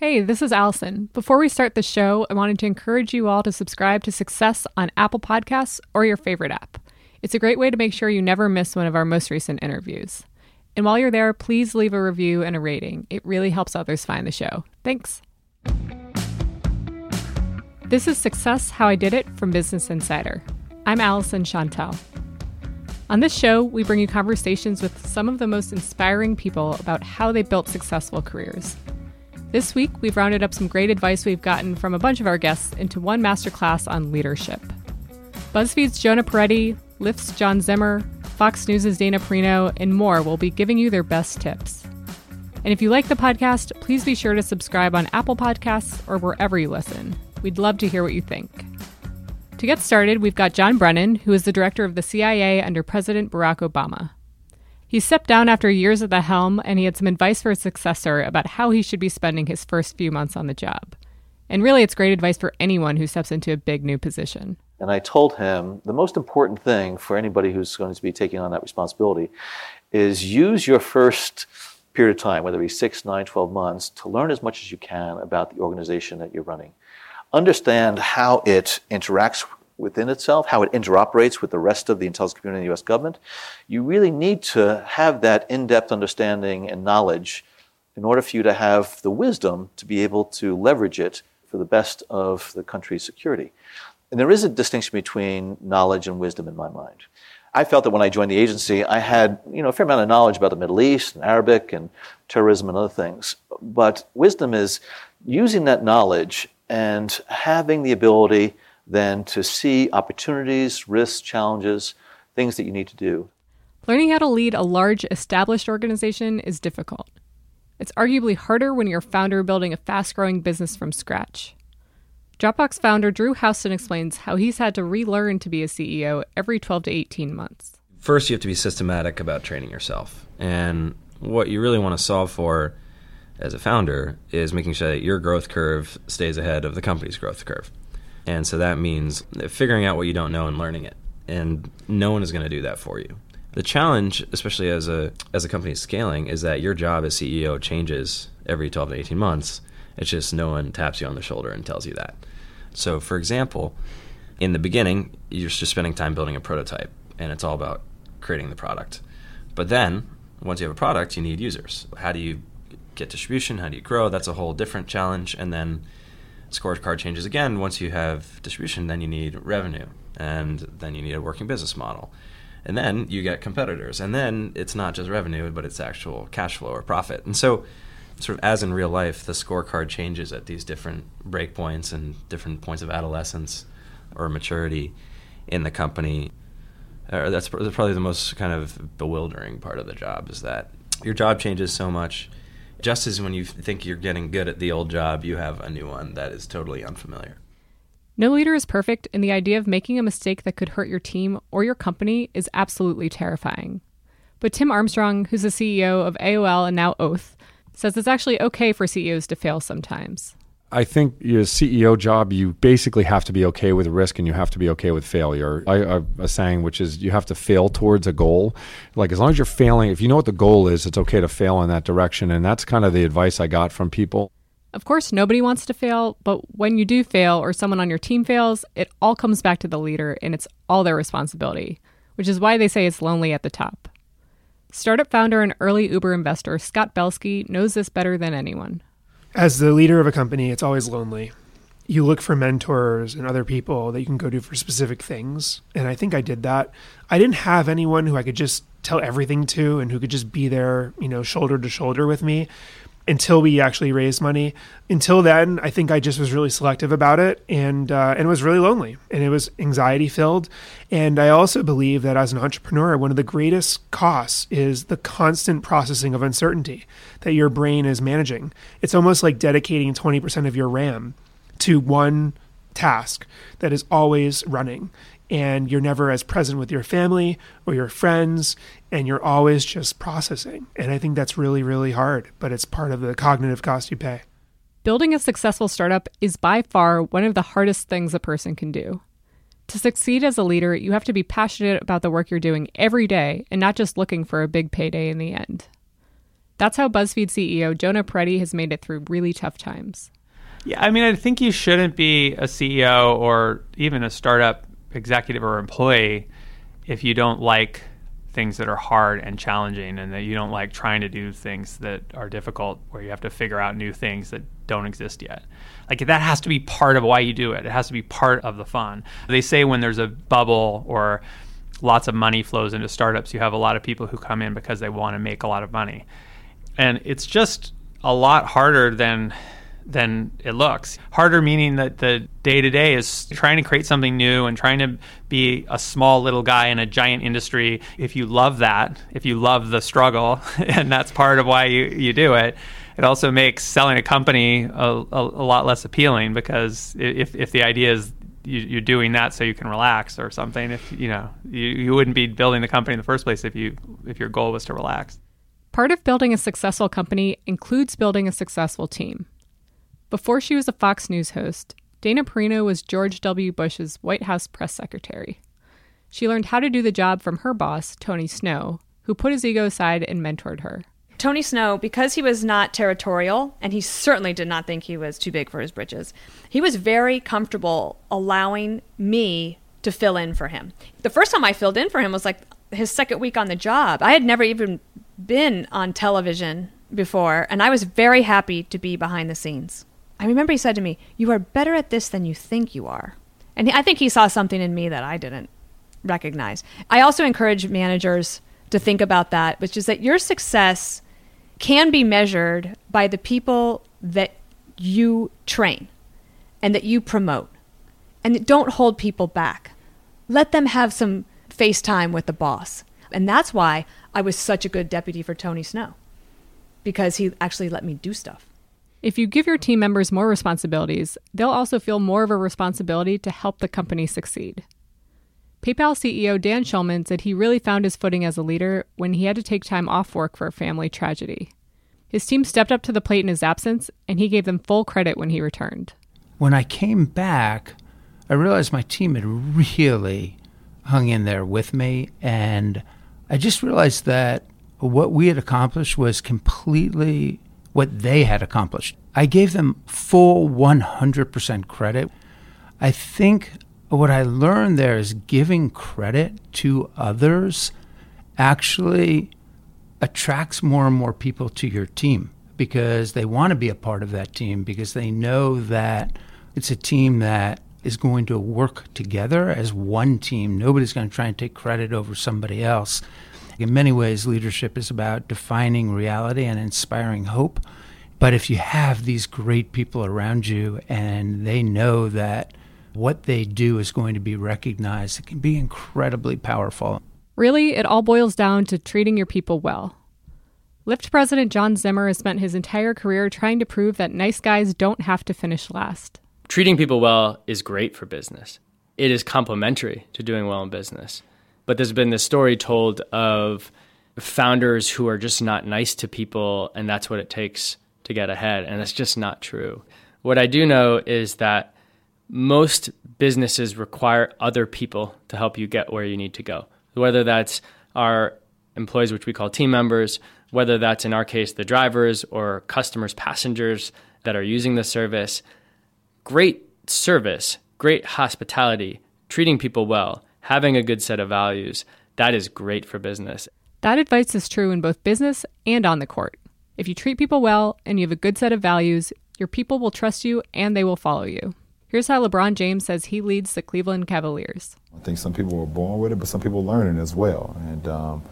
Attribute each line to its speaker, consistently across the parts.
Speaker 1: Hey, this is Alyson. Before we start the show, I wanted to encourage you all to subscribe to Success on Apple Podcasts or your favorite app. It's a great way to make sure you never miss one of our most recent interviews. And while you're there, please leave a review and a rating. It really helps others find the show. Thanks. This is Success How I Did It from Business Insider. I'm Alyson Shontell. On this show, we bring you conversations with some of the most inspiring people about how they built successful careers. This week, we've rounded up some great advice we've gotten from a bunch of our guests into one masterclass on leadership. BuzzFeed's Jonah Peretti, Lyft's John Zimmer, Fox News' Dana Perino, and more will be giving you their best tips. And if you like the podcast, please be sure to subscribe on Apple Podcasts or wherever you listen. We'd love to hear what you think. To get started, we've got John Brennan, who is the director of the CIA under President Barack Obama. He stepped down after years at the helm, and he had some advice for his successor about how he should be spending his first few months on the job. And really, it's great advice for anyone who steps into a big new position.
Speaker 2: And I told him the most important thing for anybody who's going to be taking on that responsibility is use your first period of time, whether it be six, nine, 12 months, to learn as much as you can about the organization that you're running understand how it interacts within itself, how it interoperates with the rest of the intelligence community and the US government, you really need to have that in depth understanding and knowledge in order for you to have the wisdom to be able to leverage it for the best of the country's security. And there is a distinction between knowledge and wisdom in my mind. I felt that when I joined the agency, I had you know, a fair amount of knowledge about the Middle East and Arabic and terrorism and other things. But wisdom is using that knowledge and having the ability then to see opportunities, risks, challenges, things that you need to do.
Speaker 1: Learning how to lead a large established organization is difficult. It's arguably harder when you're a founder building a fast growing business from scratch. Dropbox founder Drew Houston explains how he's had to relearn to be a CEO every 12 to 18 months.
Speaker 3: First, you have to be systematic about training yourself. And what you really want to solve for as a founder is making sure that your growth curve stays ahead of the company's growth curve. And so that means figuring out what you don't know and learning it. And no one is going to do that for you. The challenge, especially as a as a company scaling, is that your job as CEO changes every 12 to 18 months. It's just no one taps you on the shoulder and tells you that. So, for example, in the beginning, you're just spending time building a prototype, and it's all about creating the product. But then, once you have a product, you need users. How do you get distribution? How do you grow? That's a whole different challenge. And then scorecard changes again. Once you have distribution, then you need revenue, and then you need a working business model. And then you get competitors. And then it's not just revenue, but it's actual cash flow or profit. And so, sort of as in real life, the scorecard changes at these different breakpoints and different points of adolescence or maturity in the company. Uh, that's probably the most kind of bewildering part of the job is that your job changes so much just as when you think you're getting good at the old job, you have a new one that is totally unfamiliar.
Speaker 1: No leader is perfect, and the idea of making a mistake that could hurt your team or your company is absolutely terrifying. But Tim Armstrong, who's the CEO of AOL and now Oath, says it's actually okay for CEOs to fail sometimes.
Speaker 4: I think your CEO job, you basically have to be okay with risk and you have to be okay with failure. I, I a saying which is you have to fail towards a goal. Like as long as you're failing, if you know what the goal is, it's okay to fail in that direction. And that's kind of the advice I got from people.
Speaker 1: Of course, nobody wants to fail, but when you do fail or someone on your team fails, it all comes back to the leader and it's all their responsibility, which is why they say it's lonely at the top. Startup founder and early Uber investor Scott Belsky knows this better than anyone.
Speaker 5: As the leader of a company, it's always lonely. You look for mentors and other people that you can go to for specific things. And I think I did that. I didn't have anyone who I could just tell everything to and who could just be there, you know, shoulder to shoulder with me until we actually raised money. Until then, I think I just was really selective about it, and uh, and was really lonely, and it was anxiety filled. And I also believe that as an entrepreneur, one of the greatest costs is the constant processing of uncertainty that your brain is managing. It's almost like dedicating twenty percent of your RAM to one task that is always running and you're never as present with your family or your friends and you're always just processing. And i think that's really really hard but it's part of the cognitive cost you pay.
Speaker 1: Building a successful startup is by far one of the hardest things a person can do. To succeed as a leader you have to be passionate about the work you're doing every day and not just looking for a big payday in the end. That's how buzzfeed ceo jonah peretti has made it through really tough times.
Speaker 6: Yeah i mean i think you shouldn't be a ceo or even a startup executive or employee if you don't like things that are hard and challenging and that you don't like trying to do things that are difficult where you have to figure out new things that don't exist yet. Like that has to be part of why you do it. It has to be part of the fun. They say when there's a bubble or lots of money flows into startups, you have a lot of people who come in because they want to make a lot of money. And it's just a lot harder than than it looks. Harder meaning that the day to day is trying to create something new and trying to be a small little guy in a giant industry. If you love that, if you love the struggle, and that's part of why you, you do it, it also makes selling a company a, a, a lot less appealing because if, if the idea is you, are doing that so you can relax or something, if you know you, you wouldn't be building the company in the first place if you if your goal was to relax.
Speaker 1: Part of building a successful company includes building a successful team. Before she was a Fox News host, Dana Perino was George W. Bush's White House press secretary. She learned how to do the job from her boss, Tony Snow, who put his ego aside and mentored her.
Speaker 7: Tony Snow, because he was not territorial, and he certainly did not think he was too big for his britches, he was very comfortable allowing me to fill in for him. The first time I filled in for him was like his second week on the job. I had never even been on television before, and I was very happy to be behind the scenes. I remember he said to me, You are better at this than you think you are. And I think he saw something in me that I didn't recognize. I also encourage managers to think about that, which is that your success can be measured by the people that you train and that you promote. And don't hold people back. Let them have some face time with the boss. And that's why I was such a good deputy for Tony Snow, because he actually let me do stuff.
Speaker 1: If you give your team members more responsibilities, they'll also feel more of a responsibility to help the company succeed. PayPal CEO Dan Schulman said he really found his footing as a leader when he had to take time off work for a family tragedy. His team stepped up to the plate in his absence, and he gave them full credit when he returned.
Speaker 8: When I came back, I realized my team had really hung in there with me, and I just realized that what we had accomplished was completely what they had accomplished. I gave them full 100% credit. I think what I learned there is giving credit to others actually attracts more and more people to your team because they want to be a part of that team because they know that it's a team that is going to work together as one team. Nobody's going to try and take credit over somebody else. In many ways, leadership is about defining reality and inspiring hope. But if you have these great people around you and they know that what they do is going to be recognized, it can be incredibly powerful.
Speaker 1: Really, it all boils down to treating your people well. Lyft president John Zimmer has spent his entire career trying to prove that nice guys don't have to finish last.
Speaker 9: Treating people well is great for business. It is complementary to doing well in business. But there's been this story told of founders who are just not nice to people, and that's what it takes to get ahead. And that's just not true. What I do know is that most businesses require other people to help you get where you need to go, whether that's our employees, which we call team members, whether that's in our case the drivers or customers, passengers that are using the service. Great service, great hospitality, treating people well, having a good set of values. that is great for business.
Speaker 1: That advice is true in both business and on the court. If you treat people well and you have a good set of values, your people will trust you and they will follow you. Here's how LeBron James says he leads the Cleveland Cavaliers.
Speaker 10: I think some people were born with it, but some people learn it as well. And, um,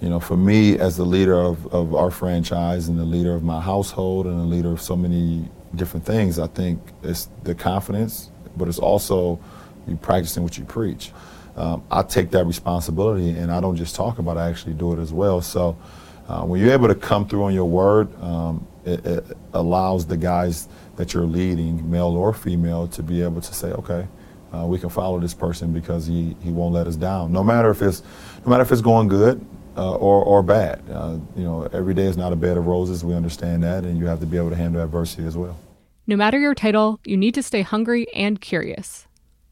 Speaker 10: you know, for me, as the leader of, of our franchise and the leader of my household and the leader of so many different things, I think it's the confidence, but it's also you practicing what you preach. Um, I take that responsibility and I don't just talk about it, I actually do it as well. So uh, when you're able to come through on your word, um, it, it allows the guys that you're leading, male or female, to be able to say, okay, uh, we can follow this person because he, he won't let us down. No matter if it's no matter if it's going good uh, or or bad. Uh, you know, every day is not a bed of roses. We understand that, and you have to be able to handle adversity as well.
Speaker 1: No matter your title, you need to stay hungry and curious.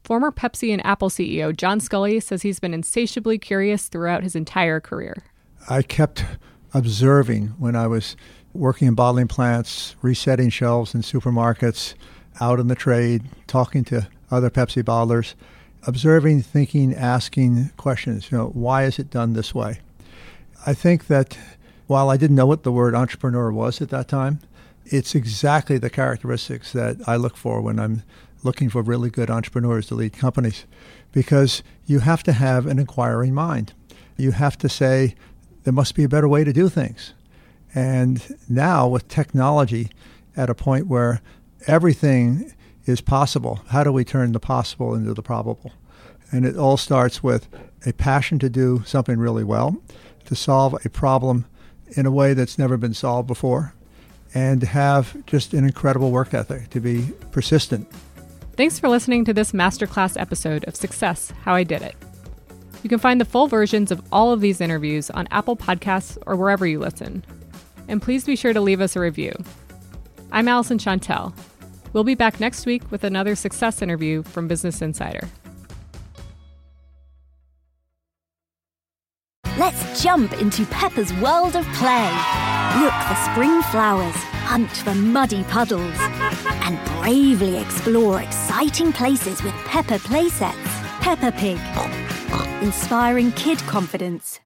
Speaker 1: Former Pepsi and Apple CEO John Sculley says he's been insatiably curious throughout his entire career.
Speaker 11: I kept observing when I was working in bottling plants, resetting shelves in supermarkets, out in the trade, talking to other Pepsi bottlers, observing, thinking, asking questions. You know, why is it done this way? I think that while I didn't know what the word entrepreneur was at that time, it's exactly the characteristics that I look for when I'm looking for really good entrepreneurs to lead companies because you have to have an inquiring mind. You have to say, there must be a better way to do things. And now, with technology at a point where everything is possible, how do we turn the possible into the probable? And it all starts with a passion to do something really well, to solve a problem in a way that's never been solved before, and to have just an incredible work ethic, to be persistent.
Speaker 1: Thanks for listening to this masterclass episode of Success How I Did It. You can find the full versions of all of these interviews on Apple Podcasts or wherever you listen. And please be sure to leave us a review. I'm Alyson Shontell. We'll be back next week with another success interview from Business Insider.
Speaker 12: Let's jump into Peppa's world of play. Look for spring flowers, hunt for muddy puddles, and bravely explore exciting places with Peppa playsets. Peppa Pig, inspiring kid confidence.